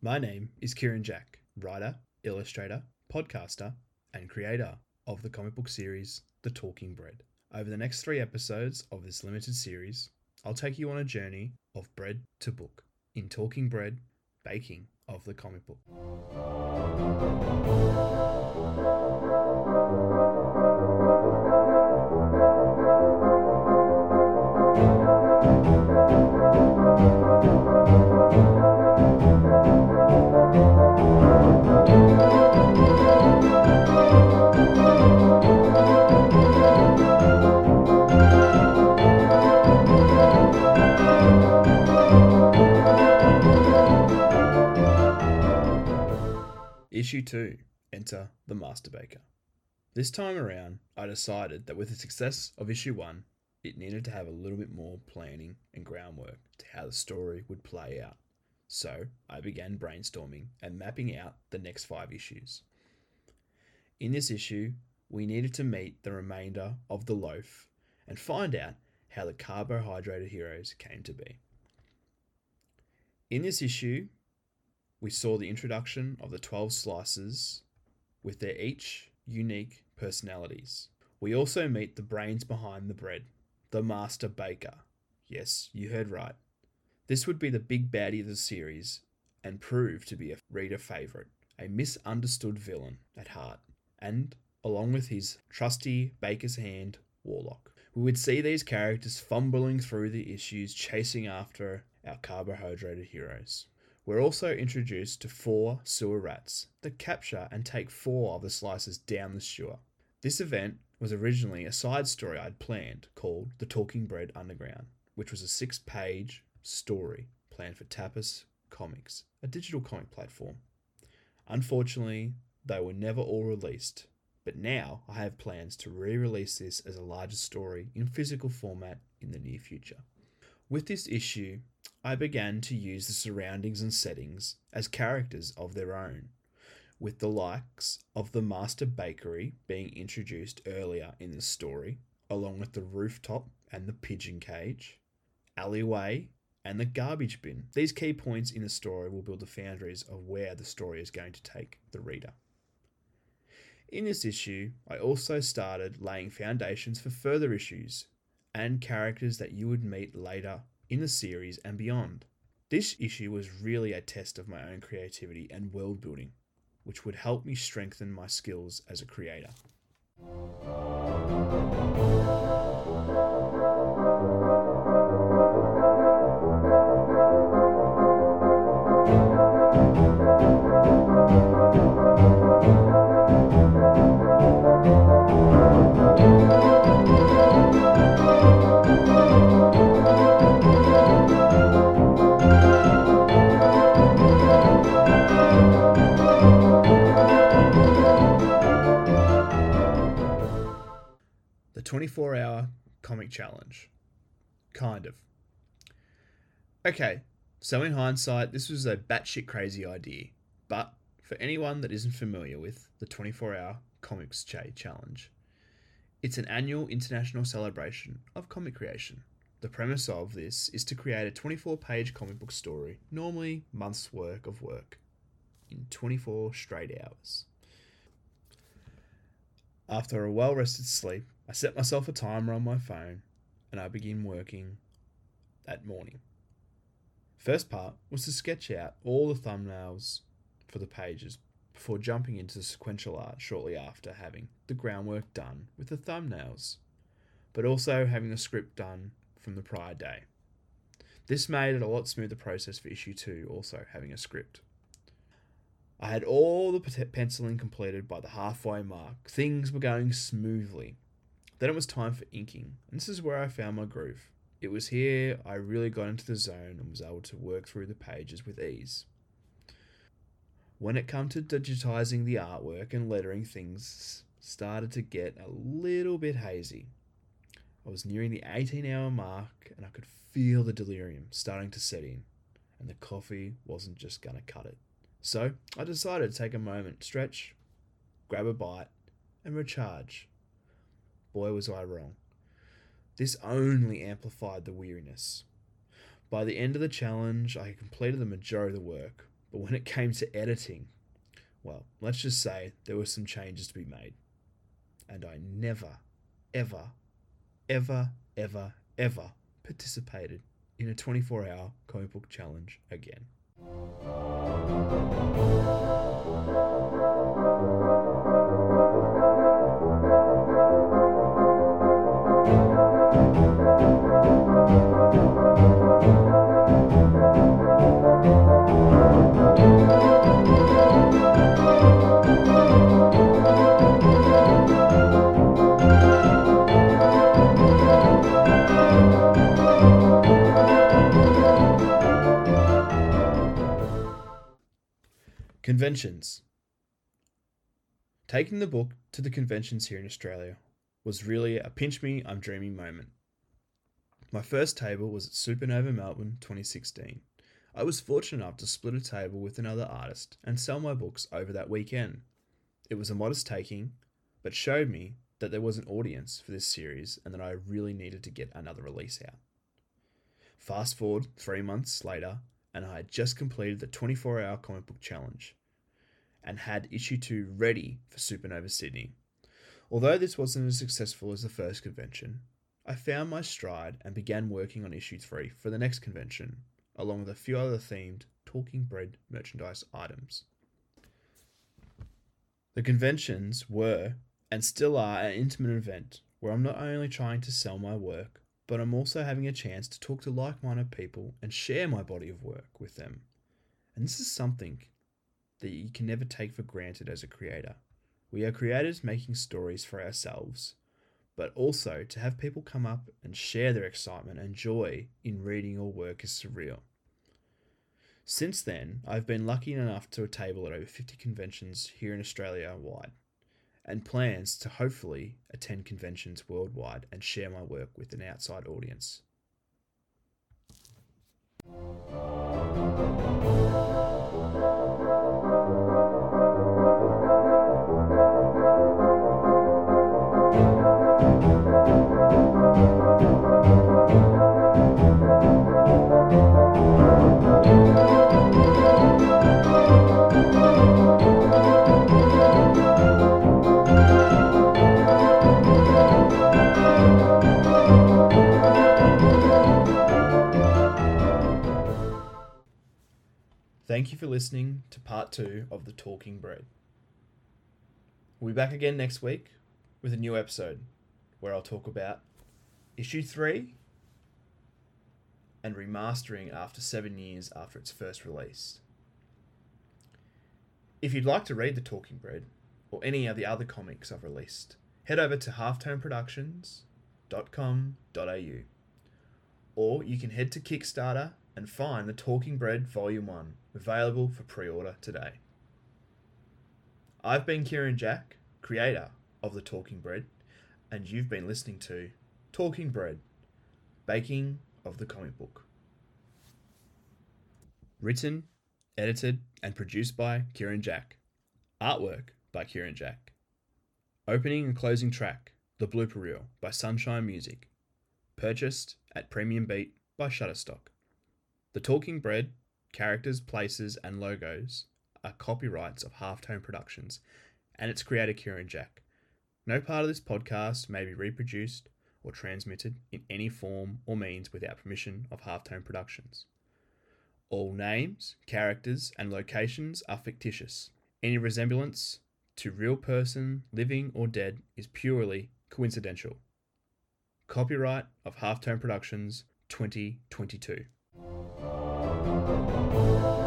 My name is Kieran Jack, writer, illustrator, podcaster, and creator of the comic book series The Talking Bread. Over the next three episodes of this limited series, I'll take you on a journey of bread to book in Talking Bread, baking of the comic book. Issue 2 Enter the Master Baker. This time around, I decided that with the success of Issue 1, it needed to have a little bit more planning and groundwork to how the story would play out. So I began brainstorming and mapping out the next five issues. In this issue, we needed to meet the remainder of the loaf and find out how the carbohydrated heroes came to be. In this issue, we saw the introduction of the 12 slices with their each unique personalities. We also meet the brains behind the bread, the master baker. Yes, you heard right. This would be the big baddie of the series and prove to be a reader favourite, a misunderstood villain at heart, and along with his trusty baker's hand, Warlock. We would see these characters fumbling through the issues chasing after our carbohydrated heroes. We're also introduced to four sewer rats that capture and take four of the slices down the sewer. This event was originally a side story I'd planned called The Talking Bread Underground, which was a six page story planned for Tapas Comics, a digital comic platform. Unfortunately, they were never all released, but now I have plans to re release this as a larger story in physical format in the near future. With this issue, I began to use the surroundings and settings as characters of their own, with the likes of the Master Bakery being introduced earlier in the story, along with the rooftop and the pigeon cage, alleyway, and the garbage bin. These key points in the story will build the foundaries of where the story is going to take the reader. In this issue, I also started laying foundations for further issues and characters that you would meet later in the series and beyond. This issue was really a test of my own creativity and world building, which would help me strengthen my skills as a creator. The 24 hour comic challenge. Kind of. Okay, so in hindsight, this was a batshit crazy idea, but for anyone that isn't familiar with the 24 hour comics Day challenge, it's an annual international celebration of comic creation. The premise of this is to create a 24 page comic book story, normally months' work of work, in 24 straight hours. After a well rested sleep, I set myself a timer on my phone and I begin working that morning. First part was to sketch out all the thumbnails for the pages before jumping into the sequential art shortly after having the groundwork done with the thumbnails, but also having the script done from the prior day. This made it a lot smoother process for issue 2 also having a script. I had all the penciling completed by the halfway mark. Things were going smoothly. Then it was time for inking, and this is where I found my groove. It was here I really got into the zone and was able to work through the pages with ease. When it come to digitizing the artwork and lettering, things started to get a little bit hazy. I was nearing the 18 hour mark and I could feel the delirium starting to set in, and the coffee wasn't just going to cut it. So I decided to take a moment, stretch, grab a bite, and recharge. Boy, was I wrong. This only amplified the weariness. By the end of the challenge, I had completed the majority of the work, But when it came to editing, well, let's just say there were some changes to be made. And I never, ever, ever, ever, ever participated in a 24 hour comic book challenge again. Conventions. Taking the book to the conventions here in Australia was really a pinch me, I'm dreaming moment. My first table was at Supernova Melbourne 2016. I was fortunate enough to split a table with another artist and sell my books over that weekend. It was a modest taking, but showed me that there was an audience for this series and that I really needed to get another release out. Fast forward three months later, and I had just completed the 24 hour comic book challenge and had issue 2 ready for Supernova Sydney. Although this wasn't as successful as the first convention, I found my stride and began working on issue 3 for the next convention, along with a few other themed Talking Bread merchandise items. The conventions were, and still are, an intimate event where I'm not only trying to sell my work, but I'm also having a chance to talk to like minded people and share my body of work with them. And this is something that you can never take for granted as a creator. We are creators making stories for ourselves, but also to have people come up and share their excitement and joy in reading your work is surreal. Since then, I've been lucky enough to a table at over 50 conventions here in Australia wide, and plans to hopefully attend conventions worldwide and share my work with an outside audience. Thank you for listening to part two of The Talking Bread. We'll be back again next week with a new episode where I'll talk about issue three and remastering after seven years after its first release. If you'd like to read The Talking Bread or any of the other comics I've released, head over to halftoneproductions.com.au or you can head to Kickstarter and find The Talking Bread Volume 1 available for pre order today. I've been Kieran Jack, creator of The Talking Bread, and you've been listening to Talking Bread Baking of the Comic Book. Written, edited, and produced by Kieran Jack. Artwork by Kieran Jack. Opening and closing track, The Blooper Reel by Sunshine Music. Purchased at Premium Beat by Shutterstock. The Talking Bread, characters, places, and logos are copyrights of Halftone Productions and its creator Kieran Jack. No part of this podcast may be reproduced or transmitted in any form or means without permission of Halftone Productions. All names, characters, and locations are fictitious. Any resemblance to real person, living or dead, is purely coincidental. Copyright of Halftone Productions 2022. Thank